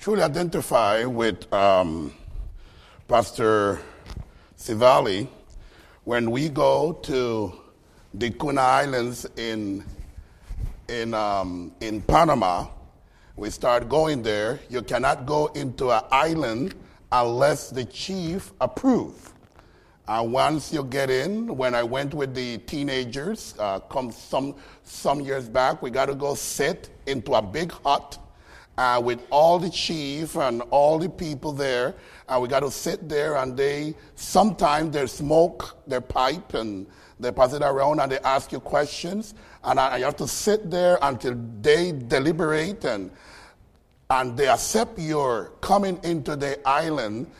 truly identify with um, Pastor Sivali when we go to the Kuna Islands in, in, um, in Panama. We start going there. You cannot go into an island unless the chief approve. And once you get in, when I went with the teenagers, uh, come some, some years back, we got to go sit into a big hut uh, with all the chief and all the people there. And we got to sit there and they, sometimes they smoke their pipe and they pass it around and they ask you questions. And I, you have to sit there until they deliberate and, and they accept your coming into the island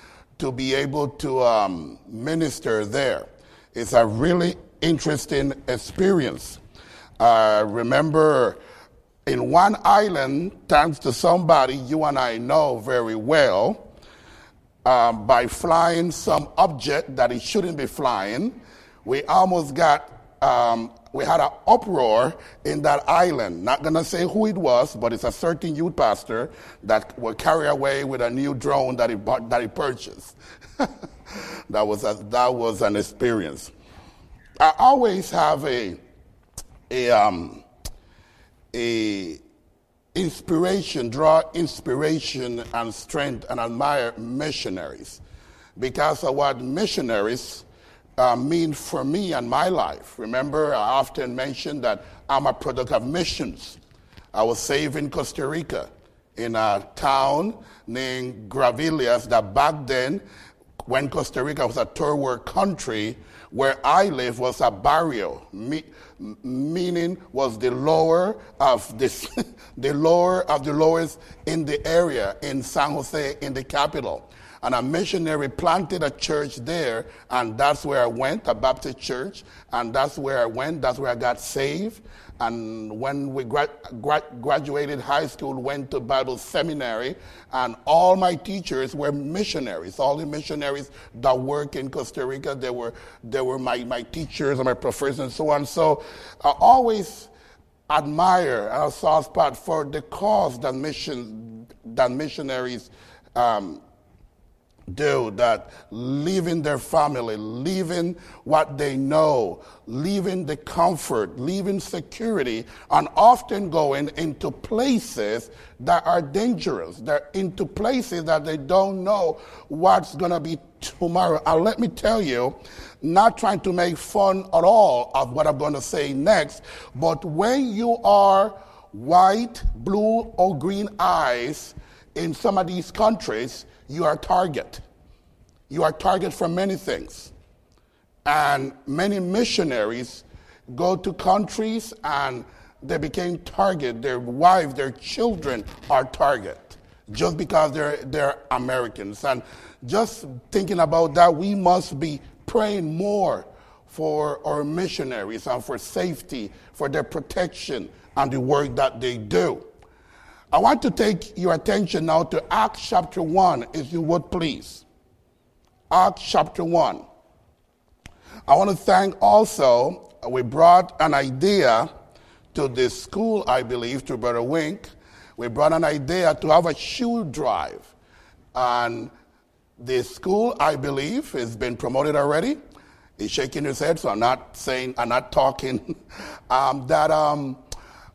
to be able to um, minister there. It's a really interesting experience. Uh, remember in one island, thanks to somebody you and I know very well, um, by flying some object that it shouldn't be flying, we almost got, um, we had an uproar in that island. Not going to say who it was, but it's a certain youth pastor that will carry away with a new drone that he, bought, that he purchased. that, was a, that was an experience. I always have a, a, um, a inspiration, draw inspiration and strength and admire missionaries because of what missionaries uh, mean for me and my life. Remember, I often mention that I'm a product of missions. I was saved in Costa Rica in a town named Gravilias that back then, when Costa Rica was a third world country, where I live was a barrio, me, meaning was the lower of this, the lower of the lowest in the area in San Jose, in the capital. And a missionary planted a church there, and that's where I went, a Baptist church, and that's where I went, that's where I got saved. And when we gra- gra- graduated high school, went to Bible seminary, and all my teachers were missionaries. All the missionaries that work in Costa Rica, they were, they were my, my teachers and my professors and so on. So I always admire and a soft spot for the cause that, mission, that missionaries um, do that leaving their family, leaving what they know, leaving the comfort, leaving security, and often going into places that are dangerous. They're into places that they don't know what's going to be tomorrow. And let me tell you, not trying to make fun at all of what I'm going to say next, but when you are white, blue, or green eyes in some of these countries, you are target. You are target for many things. And many missionaries go to countries and they became target. Their wives, their children are target just because they're, they're Americans. And just thinking about that, we must be praying more for our missionaries and for safety, for their protection and the work that they do. I want to take your attention now to Acts chapter 1, if you would please. Acts chapter 1. I want to thank also, we brought an idea to this school, I believe, to Brother Wink. We brought an idea to have a shoe drive. And the school, I believe, has been promoted already. He's shaking his head, so I'm not saying, I'm not talking. um, that um,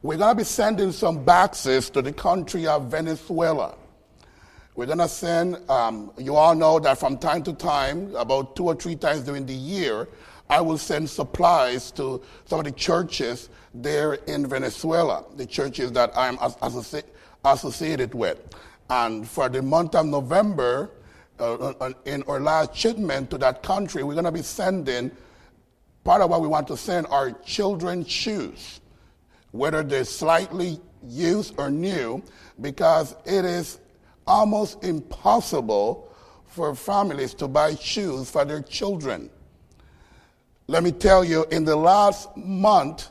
we're going to be sending some boxes to the country of Venezuela. We're going to send, um, you all know that from time to time, about two or three times during the year, I will send supplies to some of the churches there in Venezuela, the churches that I'm associ- associated with. And for the month of November, uh, uh in our last shipment to that country, we're going to be sending part of what we want to send are children's shoes whether they're slightly used or new, because it is almost impossible for families to buy shoes for their children. Let me tell you, in the last month,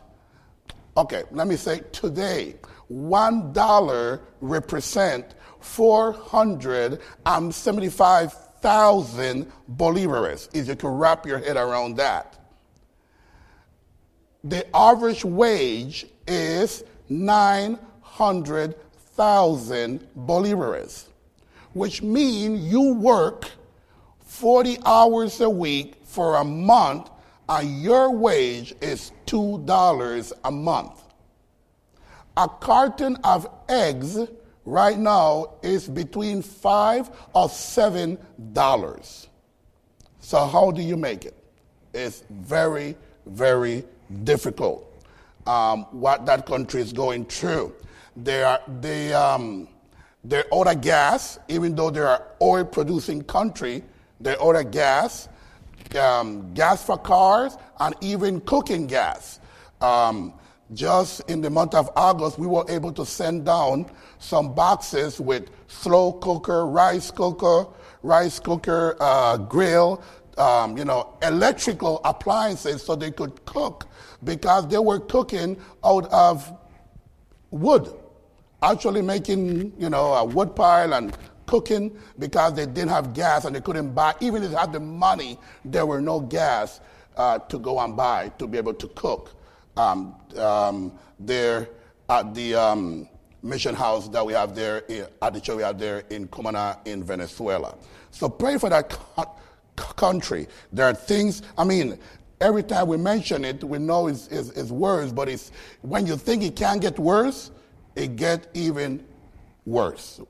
okay, let me say today, one dollar represent 475,000 bolivares, if you can wrap your head around that. The average wage is 900,000 bolivares. which means you work 40 hours a week for a month, and your wage is $2 a month. A carton of eggs right now is between five or seven dollars. So how do you make it? It's very, very difficult. Um, what that country is going through. They are they um, they're out gas, even though they're oil producing country. They're out gas, um, gas for cars, and even cooking gas. Um, just in the month of August, we were able to send down some boxes with slow cooker, rice cooker, rice cooker, uh, grill, um, you know, electrical appliances so they could cook because they were cooking out of wood, actually making, you know, a wood pile and cooking because they didn't have gas and they couldn't buy, even if they had the money, there were no gas uh, to go and buy to be able to cook um, um, there at the um, mission house that we have there, at the church we have there in Cumaná in Venezuela. So pray for that country. There are things, I mean, every time we mention it, we know it's, it's, it's worse, but it's, when you think it can't get worse, it gets even worse.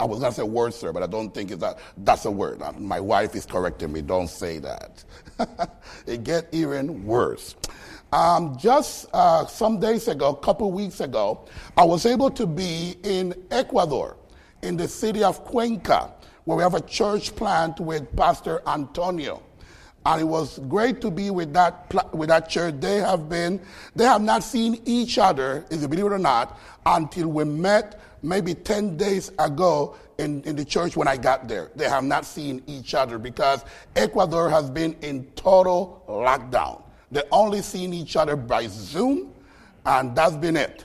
I was going to say worse, sir, but I don't think it's that, that's a word. My wife is correcting me. Don't say that. it gets even worse. Um, just uh, some days ago, a couple weeks ago, I was able to be in Ecuador, in the city of Cuenca, where we have a church plant with Pastor Antonio. And it was great to be with that, with that church. They have been, they have not seen each other, if you believe it or not, until we met maybe 10 days ago in, in the church when I got there. They have not seen each other because Ecuador has been in total lockdown. They only seen each other by Zoom, and that's been it.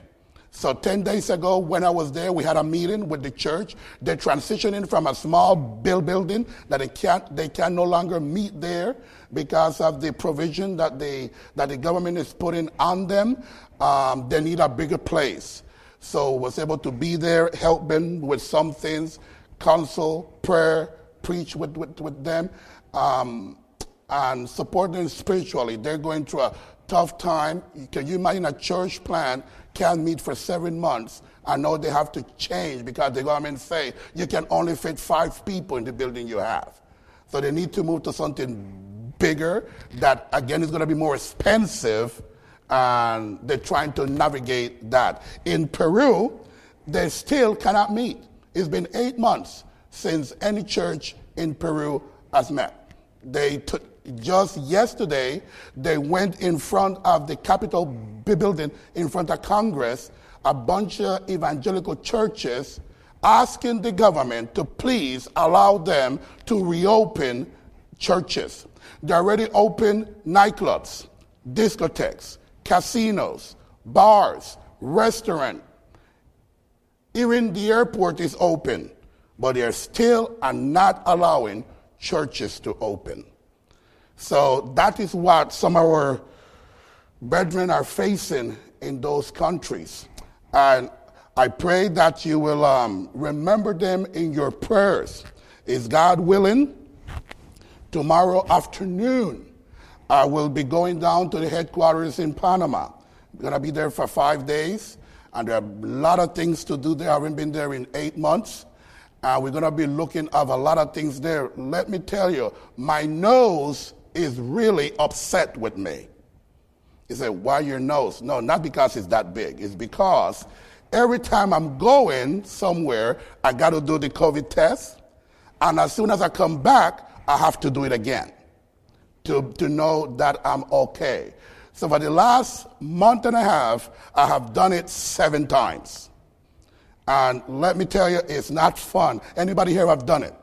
So 10 days ago, when I was there, we had a meeting with the church. They're transitioning from a small bill building that they can't, they can no longer meet there because of the provision that, they, that the government is putting on them. Um, they need a bigger place. So was able to be there, help them with some things, counsel, prayer, preach with, with, with them. Um, and support them spiritually. They're going through a tough time. Can you imagine a church plant can't meet for seven months? I know they have to change because the government say you can only fit five people in the building you have. So they need to move to something bigger that again is going to be more expensive and they're trying to navigate that. In Peru, they still cannot meet. It's been eight months since any church in Peru has met. They took just yesterday, they went in front of the Capitol building, in front of Congress, a bunch of evangelical churches asking the government to please allow them to reopen churches. They already opened nightclubs, discotheques, casinos, bars, restaurants. Even the airport is open, but they are still are not allowing churches to open. So that is what some of our brethren are facing in those countries. And I pray that you will um, remember them in your prayers. Is God willing? Tomorrow afternoon, I will be going down to the headquarters in Panama. I'm going to be there for five days, and there are a lot of things to do there. I haven't been there in eight months. Uh, we're going to be looking at a lot of things there. Let me tell you, my nose is really upset with me. He said, Why your nose? No, not because it's that big. It's because every time I'm going somewhere, I got to do the COVID test. And as soon as I come back, I have to do it again to, to know that I'm okay. So for the last month and a half, I have done it seven times. And let me tell you, it's not fun. Anybody here have done it?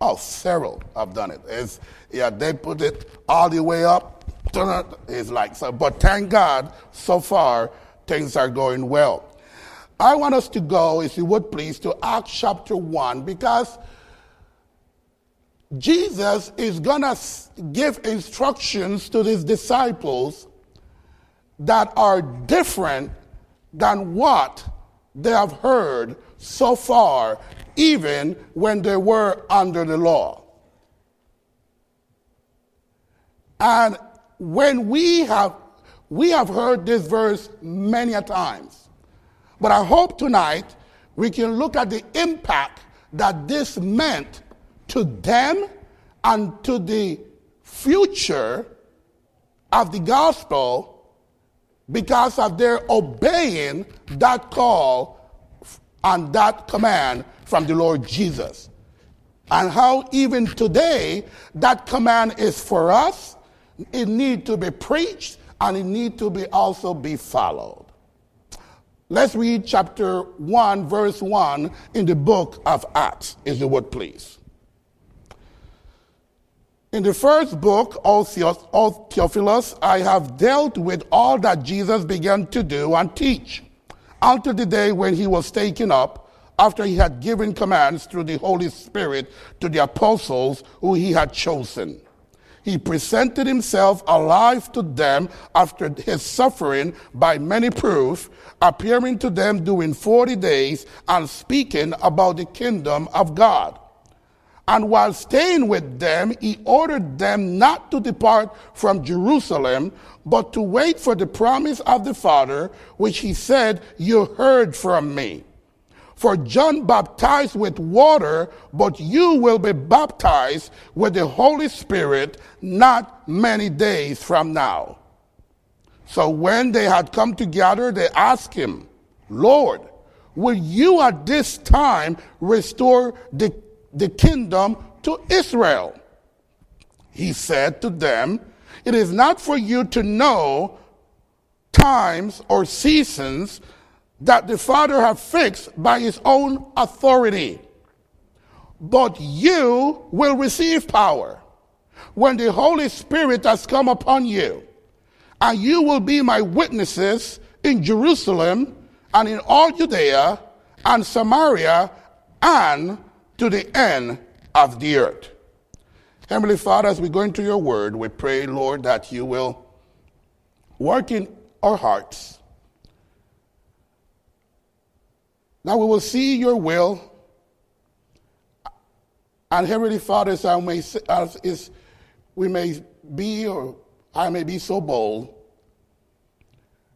Oh, several have done it. It's, yeah, they put it all the way up. It's like so, but thank God, so far things are going well. I want us to go, if you would please, to Acts chapter 1 because Jesus is going to give instructions to his disciples that are different than what they have heard so far even when they were under the law. And when we have we have heard this verse many a times. But I hope tonight we can look at the impact that this meant to them and to the future of the gospel because of their obeying that call and that command from the Lord Jesus. And how even today that command is for us, it need to be preached and it need to be also be followed. Let's read chapter 1 verse 1 in the book of Acts, is the word please. In the first book, O Theophilus, I have dealt with all that Jesus began to do and teach until the day when he was taken up after he had given commands through the Holy Spirit to the apostles who he had chosen. He presented himself alive to them after his suffering by many proofs, appearing to them during 40 days and speaking about the kingdom of God. And while staying with them, he ordered them not to depart from Jerusalem, but to wait for the promise of the Father, which he said, You heard from me. For John baptized with water, but you will be baptized with the Holy Spirit not many days from now. So when they had come together, they asked him, Lord, will you at this time restore the the kingdom to Israel. He said to them, It is not for you to know times or seasons that the Father have fixed by his own authority. But you will receive power when the Holy Spirit has come upon you, and you will be my witnesses in Jerusalem and in all Judea and Samaria and to the end of the earth. Heavenly Father, as we go into your word, we pray, Lord, that you will work in our hearts. Now we will see your will. And Heavenly Father, as, I may, as is, we may be, or I may be so bold,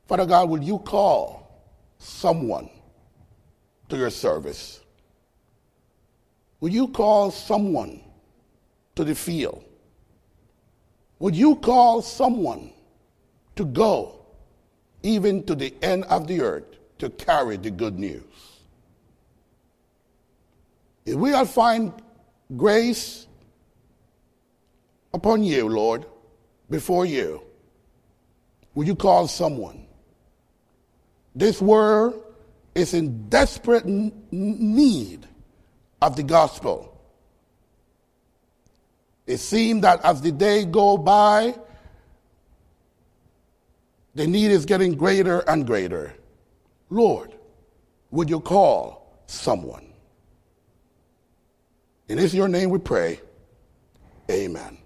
Father God, will you call someone to your service? Will you call someone to the field? Would you call someone to go even to the end of the earth to carry the good news? If we are find grace upon you, Lord, before you, would you call someone? This world is in desperate need of the gospel. It seems that as the day go by, the need is getting greater and greater. Lord, would you call someone? And it's your name we pray. Amen.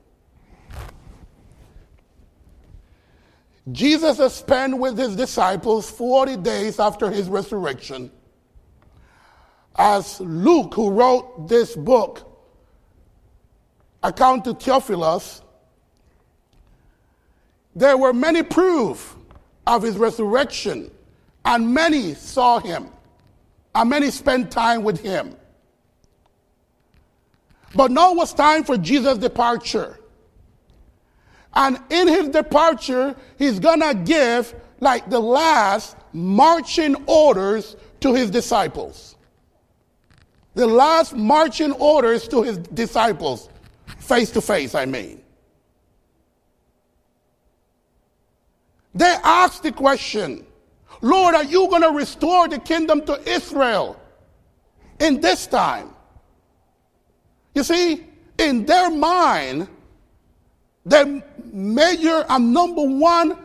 Jesus spent with his disciples 40 days after his resurrection as Luke, who wrote this book, account to Theophilus, there were many proof of his resurrection, and many saw him, and many spent time with him. But now was time for Jesus' departure. And in his departure, he's gonna give like the last marching orders to his disciples the last marching orders to his disciples, face to face, I mean. They asked the question, Lord, are you going to restore the kingdom to Israel in this time? You see, in their mind, their major and number one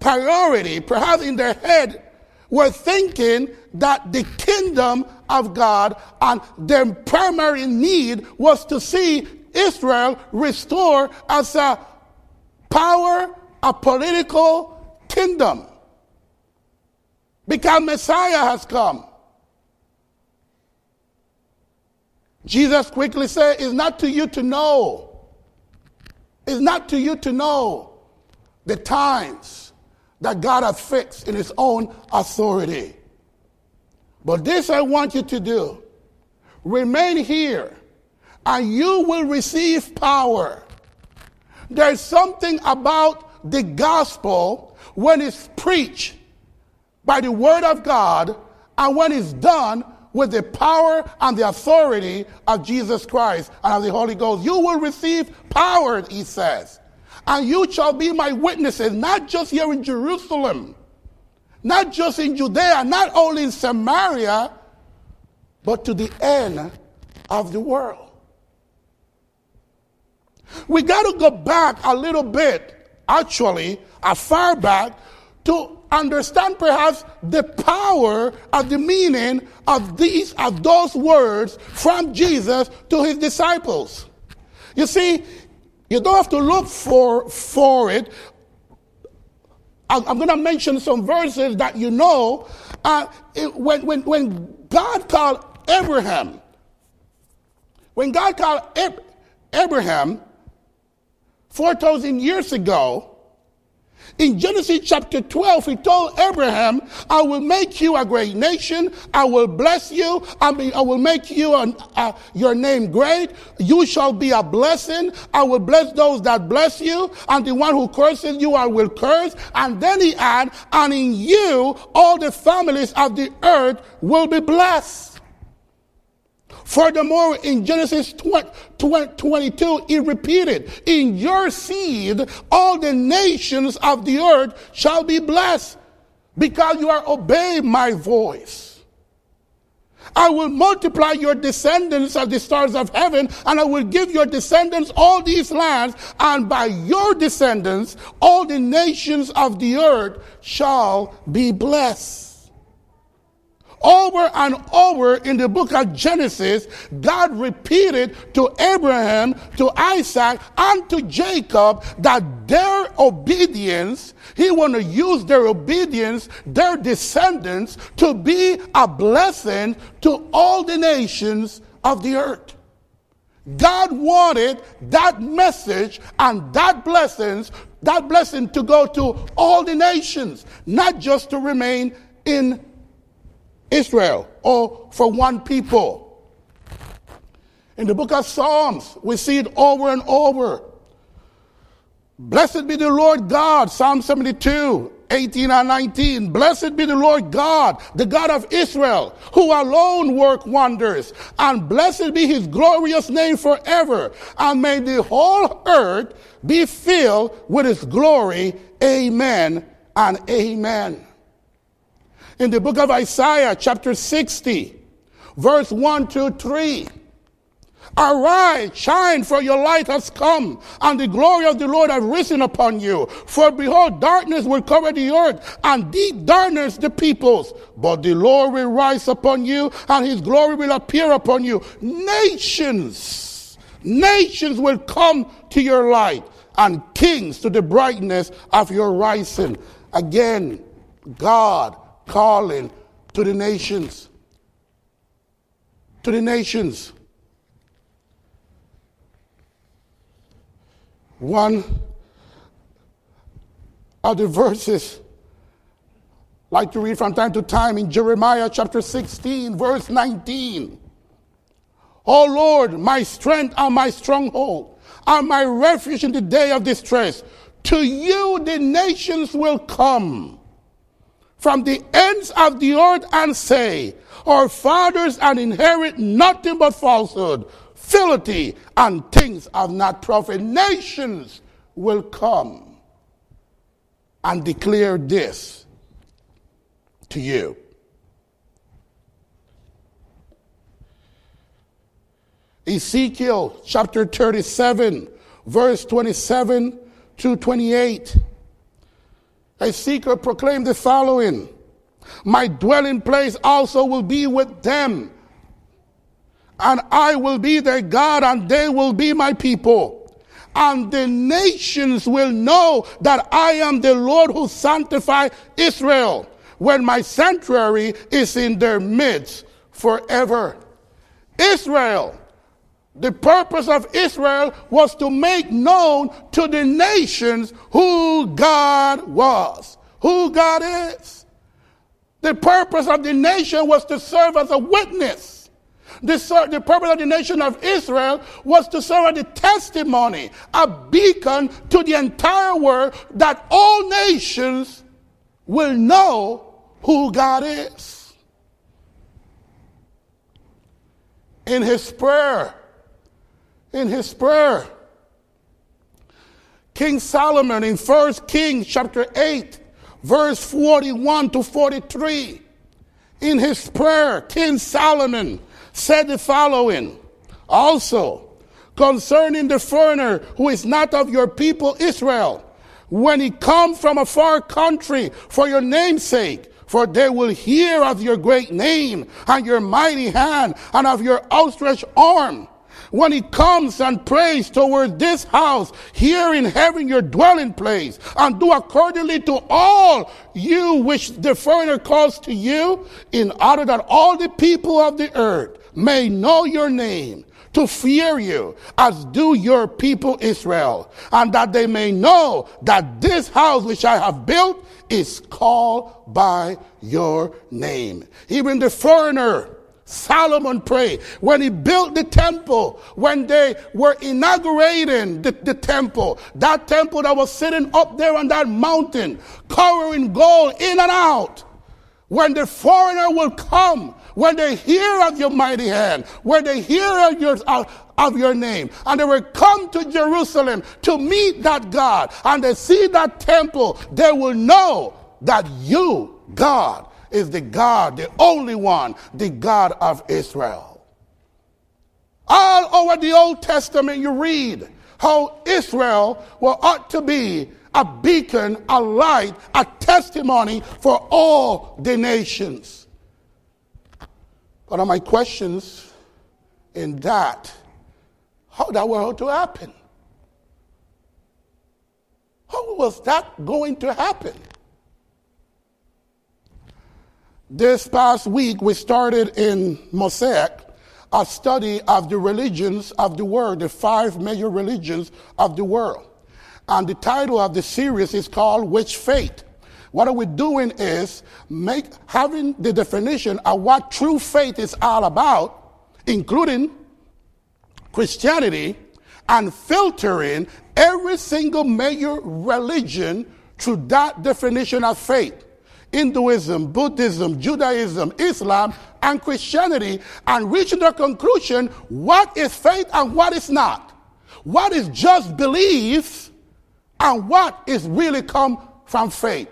priority, perhaps in their head, were thinking that the kingdom of God and their primary need was to see Israel restored as a power, a political kingdom. Because Messiah has come. Jesus quickly said, It's not to you to know. It's not to you to know the times that God has fixed in His own authority. But this I want you to do remain here, and you will receive power. There's something about the gospel when it's preached by the word of God and when it's done with the power and the authority of Jesus Christ and of the Holy Ghost. You will receive power, he says. And you shall be my witnesses, not just here in Jerusalem, not just in Judea, not only in Samaria, but to the end of the world. We got to go back a little bit, actually, as far back, to understand perhaps the power of the meaning of these of those words from Jesus to his disciples. You see, you don't have to look for for it. I'm going to mention some verses that you know. Uh, when, when, when God called Abraham, when God called Abraham 4,000 years ago, in Genesis chapter 12, he told Abraham, I will make you a great nation. I will bless you. I, mean, I will make you an, uh, your name great. You shall be a blessing. I will bless those that bless you. And the one who curses you, I will curse. And then he add, and in you, all the families of the earth will be blessed. Furthermore, in Genesis 20, 22, he repeated, In your seed, all the nations of the earth shall be blessed because you are obeying my voice. I will multiply your descendants as the stars of heaven, and I will give your descendants all these lands, and by your descendants, all the nations of the earth shall be blessed. Over and over in the book of Genesis, God repeated to Abraham, to Isaac, and to Jacob that their obedience, he want to use their obedience, their descendants, to be a blessing to all the nations of the earth. God wanted that message and that blessings, that blessing to go to all the nations, not just to remain in Israel or for one people. In the book of Psalms, we see it over and over. Blessed be the Lord God, Psalm 72, 18 and 19. Blessed be the Lord God, the God of Israel, who alone work wonders. And blessed be his glorious name forever. And may the whole earth be filled with his glory. Amen and amen in the book of Isaiah, chapter 60, verse 1 to 3. Arise, shine, for your light has come, and the glory of the Lord has risen upon you. For behold, darkness will cover the earth, and deep darkness the peoples. But the Lord will rise upon you, and his glory will appear upon you. Nations, nations will come to your light, and kings to the brightness of your rising. Again, God calling to the nations. To the nations. One of the verses like to read from time to time in Jeremiah chapter 16, verse 19. Oh Lord, my strength and my stronghold, and my refuge in the day of distress. To you the nations will come from the ends of the earth and say, Our fathers and inherit nothing but falsehood, filthy, and things of not profit. Nations will come and declare this to you. Ezekiel chapter 37, verse 27 to 28. Ezekiel proclaimed the following My dwelling place also will be with them, and I will be their God, and they will be my people. And the nations will know that I am the Lord who sanctified Israel when my sanctuary is in their midst forever. Israel The purpose of Israel was to make known to the nations who God was, who God is. The purpose of the nation was to serve as a witness. The, the purpose of the nation of Israel was to serve as a testimony, a beacon to the entire world that all nations will know who God is. In his prayer, in his prayer. King Solomon in 1 Kings chapter 8, verse 41 to 43. In his prayer, King Solomon said the following Also, concerning the foreigner who is not of your people Israel, when he comes from a far country for your name's sake, for they will hear of your great name and your mighty hand and of your outstretched arm when he comes and prays toward this house here in heaven your dwelling place and do accordingly to all you which the foreigner calls to you in order that all the people of the earth may know your name to fear you as do your people Israel and that they may know that this house which I have built is called by your name. Even the foreigner Solomon prayed when he built the temple, when they were inaugurating the, the, temple, that temple that was sitting up there on that mountain, covering gold in and out. When the foreigner will come, when they hear of your mighty hand, when they hear of your, of, of your name, and they will come to Jerusalem to meet that God, and they see that temple, they will know that you, God, is the God, the only one, the God of Israel. All over the Old Testament, you read how Israel will ought to be a beacon, a light, a testimony for all the nations. But are my questions in that, how that were to happen? How was that going to happen? This past week, we started in Mosaic a study of the religions of the world, the five major religions of the world. And the title of the series is called Which Faith? What are we doing is make having the definition of what true faith is all about, including Christianity, and filtering every single major religion through that definition of faith. Hinduism, Buddhism, Judaism, Islam, and Christianity and reaching the conclusion what is faith and what is not. What is just belief and what is really come from faith.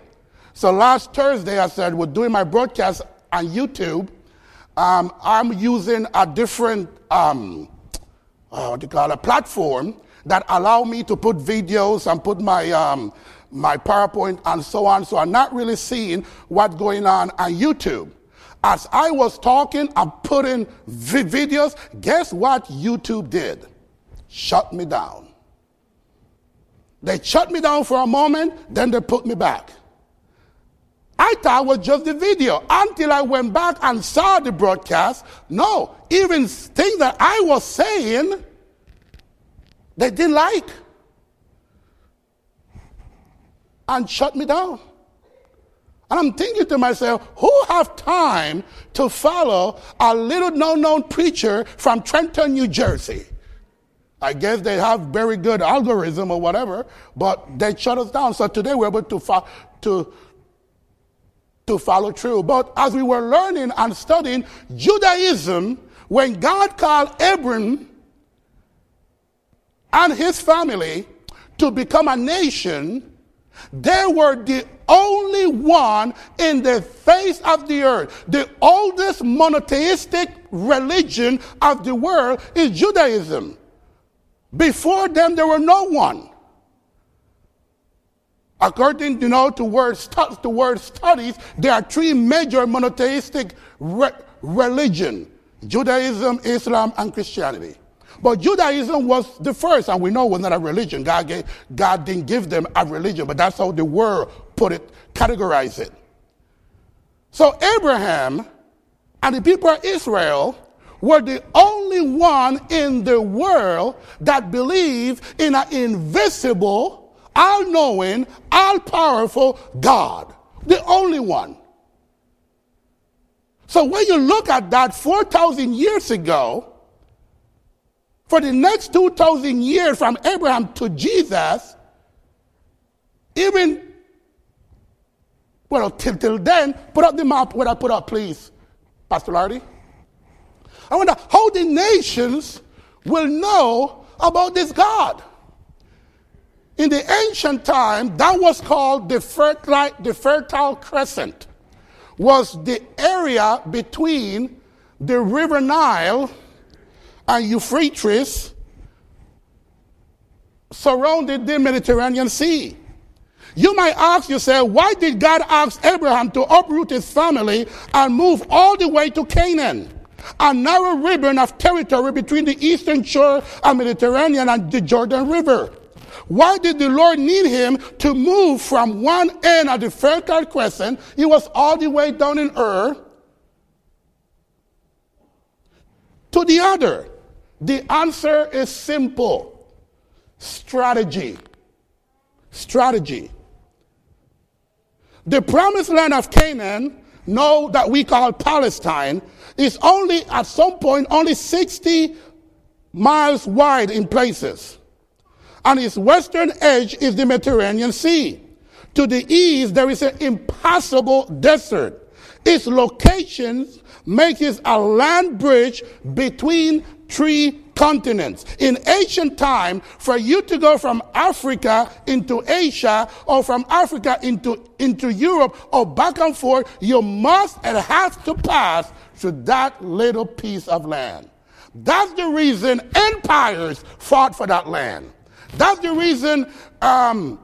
So last Thursday, I said, we're doing my broadcast on YouTube. Um, I'm using a different, um, uh, what do you call it, a platform that allow me to put videos and put my um, my PowerPoint and so on. So I'm not really seeing what's going on on YouTube. As I was talking and putting vi- videos, guess what YouTube did? Shut me down. They shut me down for a moment, then they put me back. I thought it was just the video until I went back and saw the broadcast. No, even things that I was saying, they didn't like and shut me down. And I'm thinking to myself, who have time to follow a little no known preacher from Trenton, New Jersey? I guess they have very good algorithm or whatever, but they shut us down. So today we're able to, fo- to, to follow through. But as we were learning and studying Judaism, when God called Abram and his family to become a nation, they were the only one in the face of the earth. The oldest monotheistic religion of the world is Judaism. Before them, there were no one. According you know, to word, stu- to word studies, there are three major monotheistic re- religion Judaism, Islam, and Christianity. But Judaism was the first, and we know it was not a religion. God, gave, God didn't give them a religion, but that's how the world put it, categorized it. So Abraham and the people of Israel were the only one in the world that believed in an invisible, all knowing, all powerful God. The only one. So when you look at that 4,000 years ago, for the next 2,000 years from Abraham to Jesus, even, well, till, till then, put up the map where I put up, please, Pastor Lardy. I wonder how the nations will know about this God. In the ancient time, that was called the fertile, the fertile crescent, was the area between the river Nile and Euphrates surrounded the Mediterranean Sea. You might ask yourself, why did God ask Abraham to uproot his family and move all the way to Canaan? A narrow ribbon of territory between the eastern shore of Mediterranean and the Jordan River. Why did the Lord need him to move from one end of the Fertile Crescent? He was all the way down in Ur to the other. The answer is simple strategy. Strategy. The promised land of Canaan, now that we call Palestine, is only at some point only 60 miles wide in places. And its western edge is the Mediterranean Sea. To the east, there is an impassable desert. Its location makes it a land bridge between three continents. In ancient time, for you to go from Africa into Asia or from Africa into, into Europe or back and forth, you must and have to pass through that little piece of land. That's the reason empires fought for that land. That's the reason um,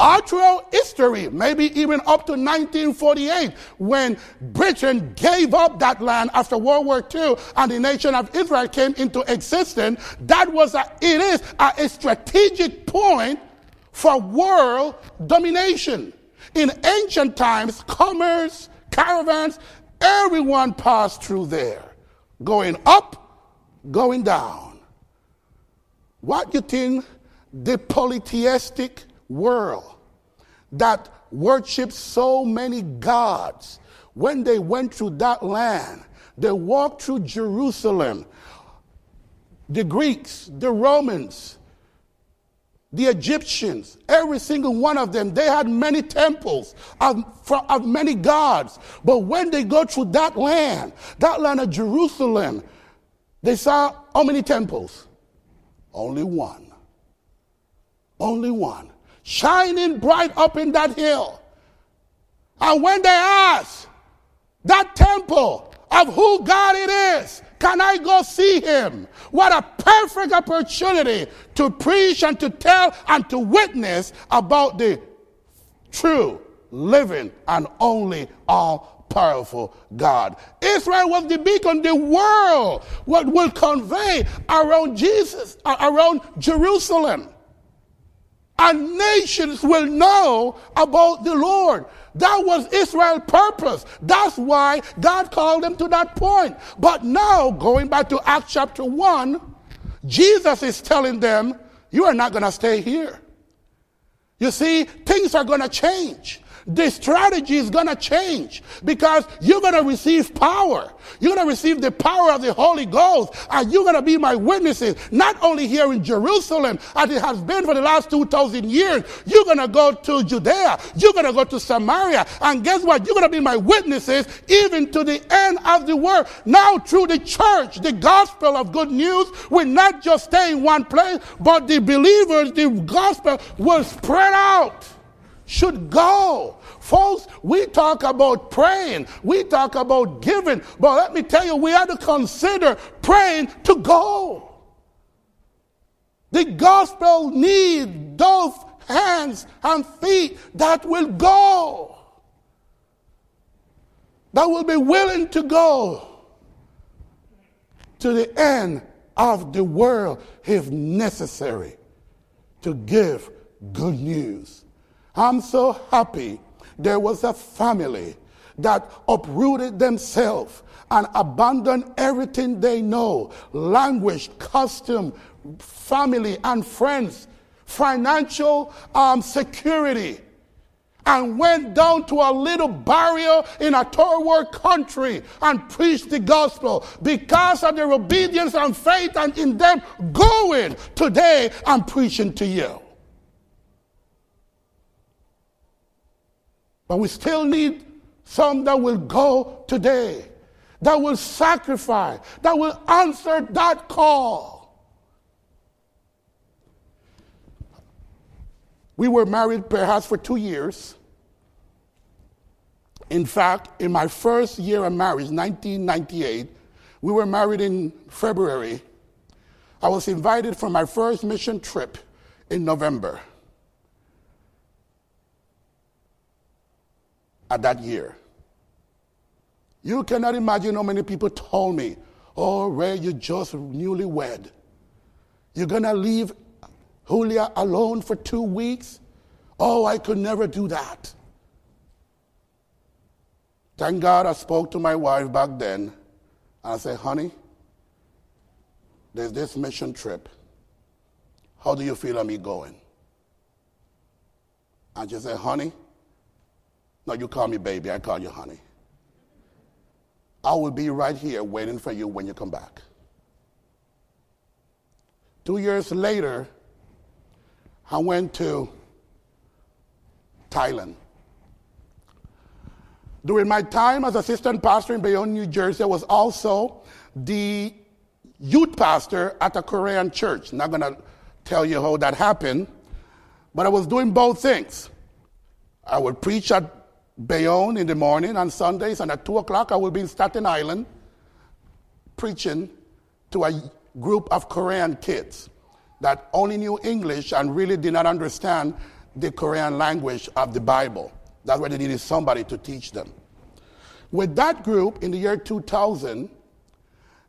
Actual history, maybe even up to 1948, when Britain gave up that land after World War II and the nation of Israel came into existence, that was a, it is a, a strategic point for world domination. In ancient times, commerce, caravans, everyone passed through there, going up, going down. What do you think the polytheistic world that worshiped so many gods, when they went through that land, they walked through Jerusalem. The Greeks, the Romans, the Egyptians, every single one of them, they had many temples of, of many gods. But when they go through that land, that land of Jerusalem, they saw how many temples? Only one. Only one shining bright up in that hill. And when they ask that temple of who God it is, can I go see him? What a perfect opportunity to preach and to tell and to witness about the true, living, and only all powerful God. Israel was the beacon the world what will convey around Jesus, around Jerusalem and nations will know about the Lord. That was Israel's purpose. That's why God called them to that point. But now, going back to Acts chapter 1, Jesus is telling them, You are not going to stay here. You see, things are going to change the strategy is going to change because you're going to receive power. You're going to receive the power of the Holy Ghost and you're going to be my witnesses, not only here in Jerusalem as it has been for the last 2,000 years. You're going to go to Judea. You're going to go to Samaria. And guess what? You're going to be my witnesses even to the end of the world. Now through the church, the gospel of good news will not just stay in one place, but the believers, the gospel will spread out should go. Folks, we talk about praying, we talk about giving, but let me tell you, we have to consider praying to go. The gospel needs those hands and feet that will go, that will be willing to go to the end of the world if necessary to give good news. I'm so happy there was a family that uprooted themselves and abandoned everything they know language, custom, family, and friends, financial um, security and went down to a little barrio in a third world country and preached the gospel. Because of their obedience and faith and in them going today i'm preaching to you but we still need some that will go today that will sacrifice that will answer that call We were married perhaps for two years. In fact, in my first year of marriage, 1998, we were married in February. I was invited for my first mission trip in November at that year. You cannot imagine how many people told me, Oh, Ray, you just newly wed. You're going to leave Julia alone for two weeks? Oh, I could never do that. Thank God I spoke to my wife back then. And I said, honey, there's this mission trip. How do you feel of me going? And she said, honey, no, you call me baby, I call you honey. I will be right here waiting for you when you come back. Two years later, I went to Thailand. During my time as assistant pastor in Bayonne, New Jersey, I was also the youth pastor at a Korean church. Not going to tell you how that happened, but I was doing both things. I would preach at Bayonne in the morning on Sundays, and at 2 o'clock, I will be in Staten Island preaching to a group of Korean kids that only knew English and really did not understand the Korean language of the Bible. That's why they needed somebody to teach them. With that group in the year 2000,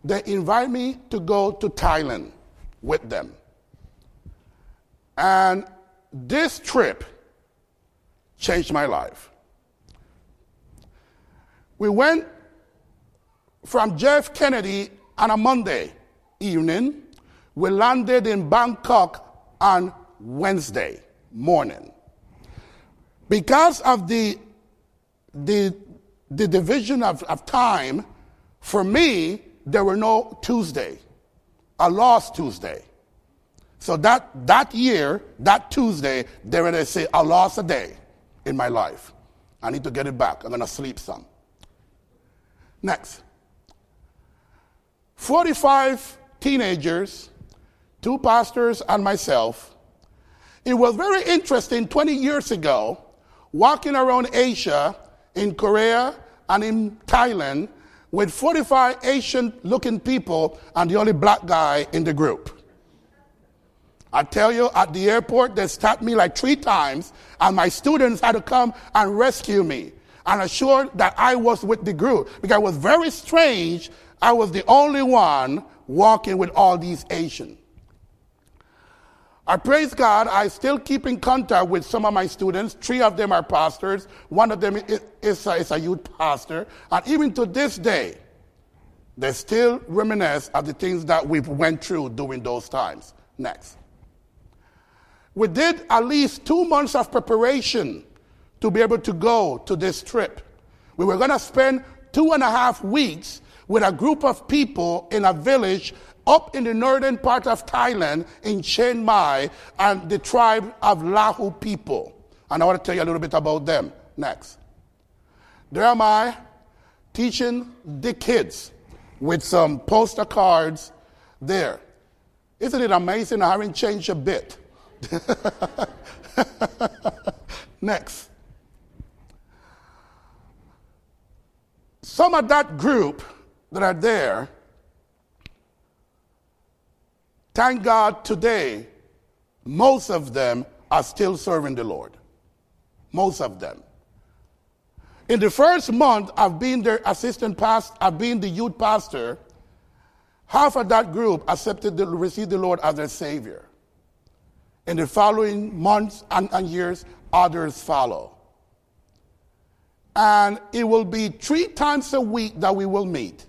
they invited me to go to Thailand with them. And this trip changed my life. We went from Jeff Kennedy on a Monday evening we landed in Bangkok on Wednesday morning. Because of the, the, the division of, of time, for me, there were no Tuesday. I lost Tuesday. So that, that year, that Tuesday, there they say, I lost a day in my life. I need to get it back. I'm going to sleep some. Next. 45 teenagers two pastors and myself. It was very interesting 20 years ago, walking around Asia, in Korea, and in Thailand with 45 Asian looking people and the only black guy in the group. I tell you, at the airport, they stopped me like three times, and my students had to come and rescue me and assured that I was with the group because it was very strange. I was the only one walking with all these Asians. I praise God, I still keep in contact with some of my students. Three of them are pastors. One of them is, a, is a youth pastor. And even to this day, they still reminisce of the things that we went through during those times. Next. We did at least two months of preparation to be able to go to this trip. We were going to spend two and a half weeks with a group of people in a village up in the northern part of Thailand in Chiang Mai and the tribe of Lahu people. And I want to tell you a little bit about them next. There am I teaching the kids with some poster cards there. Isn't it amazing? I haven't changed a bit. Next. Some of that group that are there Thank God today, most of them are still serving the Lord. Most of them. In the first month of being their assistant pastor, of being the youth pastor, half of that group accepted to receive the Lord as their Savior. In the following months and, and years, others follow. And it will be three times a week that we will meet.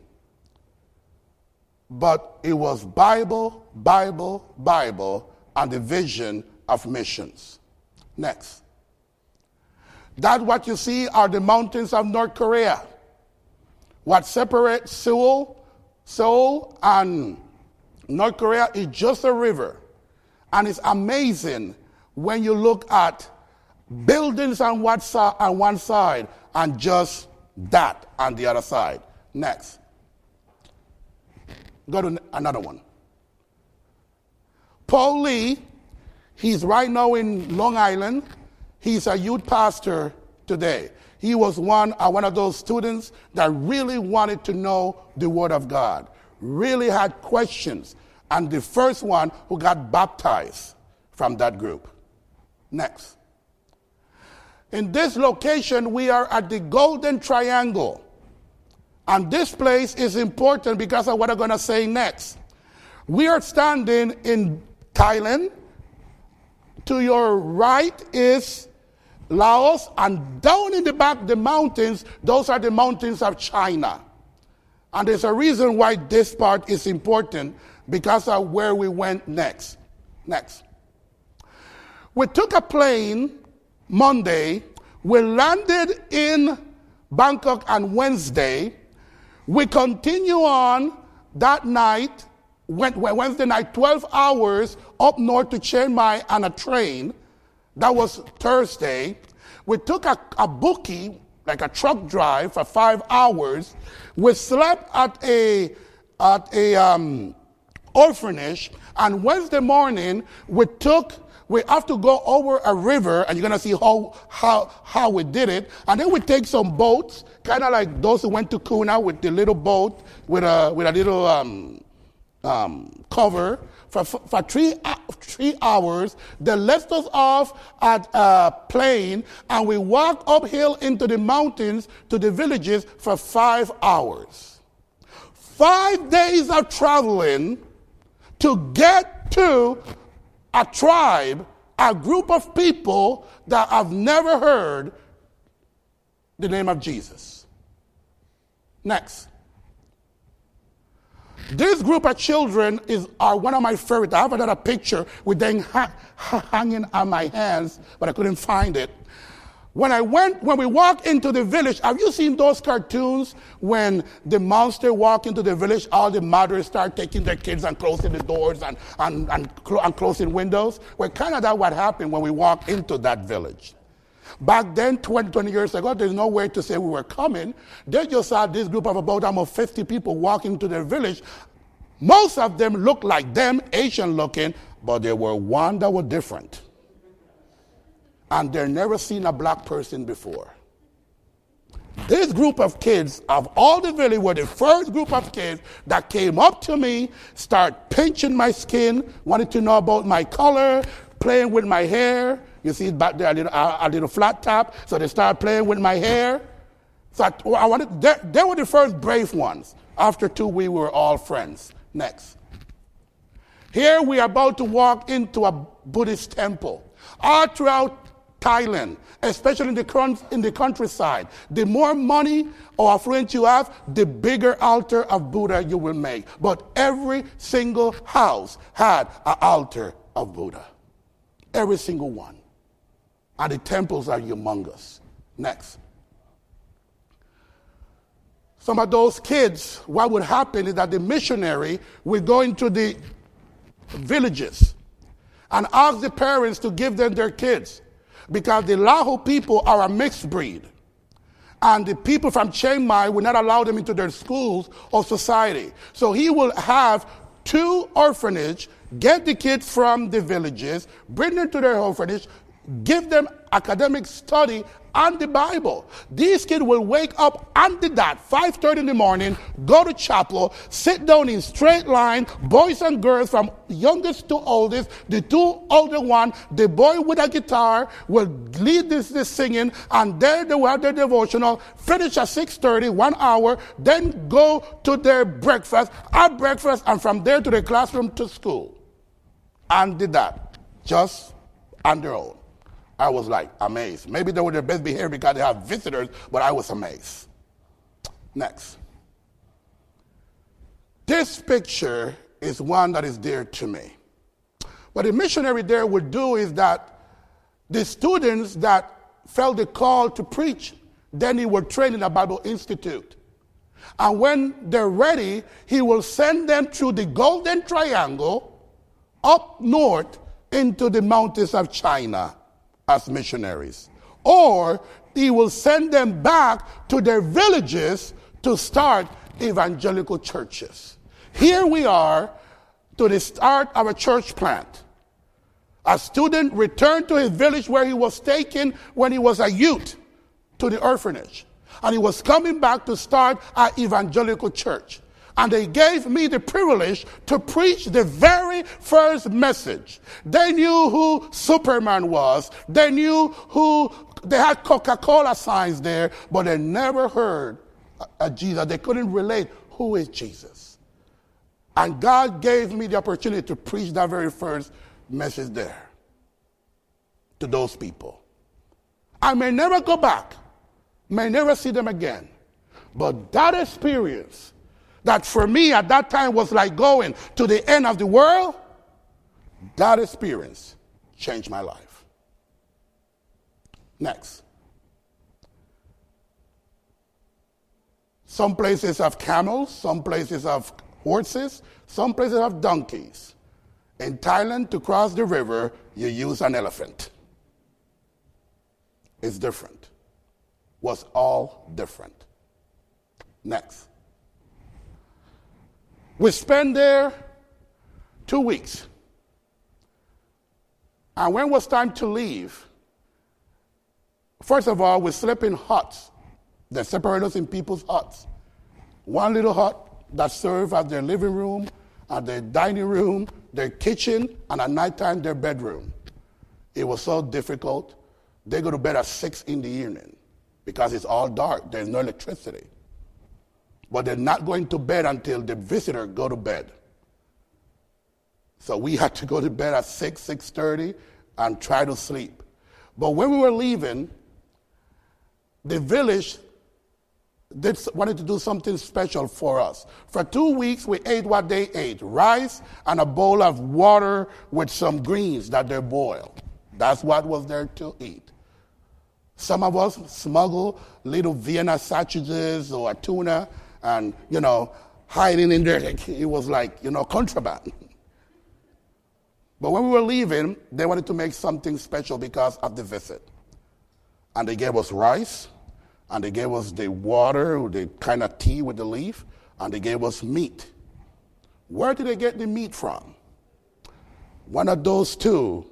But it was Bible, Bible, Bible, and the vision of missions. Next. That what you see are the mountains of North Korea. What separates Seoul, Seoul and North Korea is just a river. And it's amazing when you look at buildings on one, side, on one side and just that on the other side. Next. Go to another one. Paul Lee, he's right now in Long Island. He's a youth pastor today. He was one, uh, one of those students that really wanted to know the Word of God, really had questions, and the first one who got baptized from that group. Next. In this location, we are at the Golden Triangle. And this place is important because of what I'm going to say next. We are standing in Thailand. To your right is Laos, and down in the back, the mountains, those are the mountains of China. And there's a reason why this part is important because of where we went next. Next. We took a plane Monday. We landed in Bangkok on Wednesday. We continue on that night, Wednesday night, 12 hours up north to Chiang Mai on a train. That was Thursday. We took a, a bookie, like a truck drive, for five hours. We slept at a at a um, orphanage, and Wednesday morning we took we have to go over a river, and you're gonna see how how how we did it. And then we take some boats, kind of like those who went to Kuna with the little boat with a with a little um, um, cover. For, for three, uh, three hours, they left us off at a plane and we walked uphill into the mountains to the villages for five hours. Five days of traveling to get to a tribe, a group of people that have never heard the name of Jesus. Next. This group of children is are one of my favorites. I have another picture with them ha- hanging on my hands, but I couldn't find it. When I went, when we walked into the village, have you seen those cartoons when the monster walk into the village, all the mothers start taking their kids and closing the doors and, and, and, and closing windows? Well, kind of that what happened when we walked into that village. Back then, 20, 20 years ago, there's no way to say we were coming. They just saw this group of about almost 50 people walking to their village. Most of them looked like them, Asian looking, but there were one that were different and they've never seen a black person before. This group of kids of all the village were the first group of kids that came up to me, start pinching my skin, wanted to know about my color, playing with my hair. You see back there a little, a, little flat top, so they started playing with my hair. So I, I wanted, they, they were the first brave ones. After two, we were all friends. Next. Here we are about to walk into a Buddhist temple. All throughout Thailand, especially in the, in the countryside. The more money or affluence you have, the bigger altar of Buddha you will make. But every single house had an altar of Buddha. Every single one. And the temples are humongous. Next. Some of those kids, what would happen is that the missionary would go into the villages and ask the parents to give them their kids because the Lahu people are a mixed breed. And the people from Chiang Mai will not allow them into their schools or society. So he will have two orphanage, get the kids from the villages, bring them to their orphanage, give them academic study and the Bible. These kids will wake up and the dot, 5.30 in the morning, go to chapel, sit down in straight line, boys and girls from youngest to oldest, the two older one, the boy with a guitar will lead this, this singing, and there they will have their devotional, finish at 6.30, one hour, then go to their breakfast, have breakfast, and from there to the classroom to school. And did that, just on their own. I was like amazed. Maybe they were their best behavior because they have visitors, but I was amazed. Next. This picture is one that is dear to me. What the missionary there would do is that the students that felt the call to preach, then he would train in a Bible Institute. And when they're ready, he will send them through the Golden Triangle up north into the mountains of China as missionaries. Or he will send them back to their villages to start evangelical churches. Here we are to the start of a church plant. A student returned to his village where he was taken when he was a youth to the orphanage. And he was coming back to start an evangelical church. And they gave me the privilege to preach the very first message. They knew who Superman was. They knew who, they had Coca Cola signs there, but they never heard a Jesus. They couldn't relate who is Jesus. And God gave me the opportunity to preach that very first message there to those people. I may never go back, may never see them again. But that experience, that for me at that time was like going to the end of the world, that experience changed my life. Next. Some places have camels, some places have horses, some places have donkeys. In Thailand, to cross the river, you use an elephant. It's different. Was all different. Next. We spent there two weeks. And when it was time to leave, first of all, we slept in huts they separated us in people's huts. One little hut that served as their living room, and their dining room, their kitchen, and at nighttime their bedroom. It was so difficult. They go to bed at six in the evening because it's all dark. There's no electricity. But they're not going to bed until the visitor go to bed. So we had to go to bed at 6, 6.30 and try to sleep. But when we were leaving, the village they wanted to do something special for us. For two weeks, we ate what they ate rice and a bowl of water with some greens that they boiled. That's what was there to eat. Some of us smuggle little Vienna sausages or tuna and, you know, hiding in there. It was like, you know, contraband. But when we were leaving, they wanted to make something special because of the visit. And they gave us rice and they gave us the water, the kind of tea with the leaf, and they gave us meat. Where did they get the meat from? One of those two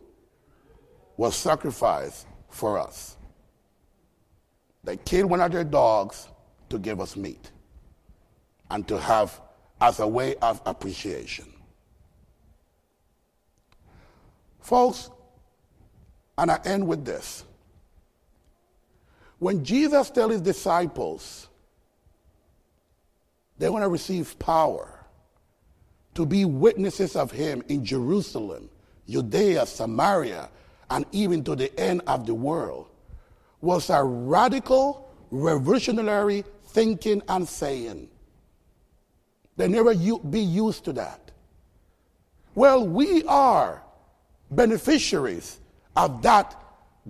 was sacrificed for us. They killed one of their dogs to give us meat and to have as a way of appreciation. Folks, and I end with this. When Jesus tells his disciples they want to receive power to be witnesses of him in Jerusalem, Judea, Samaria, and even to the end of the world, was a radical, revolutionary thinking and saying. They never be used to that. Well, we are beneficiaries of that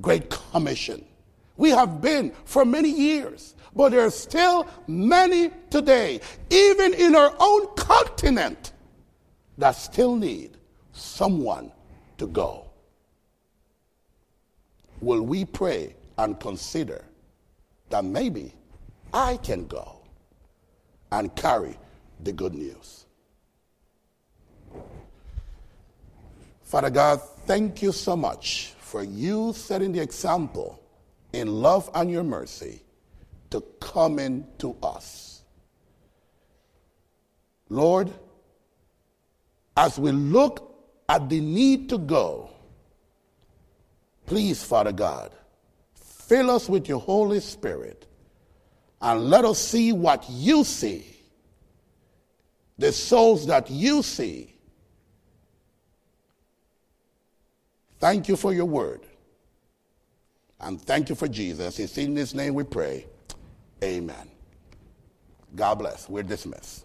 great commission. We have been for many years, but there are still many today, even in our own continent, that still need someone to go. Will we pray and consider that maybe I can go and carry the good news? Father God, thank you so much for you setting the example in love and your mercy to come into us. Lord, as we look at the need to go, please, Father God, fill us with your Holy Spirit and let us see what you see, the souls that you see. Thank you for your word. And thank you for Jesus. It's in his name we pray. Amen. God bless. We're dismissed.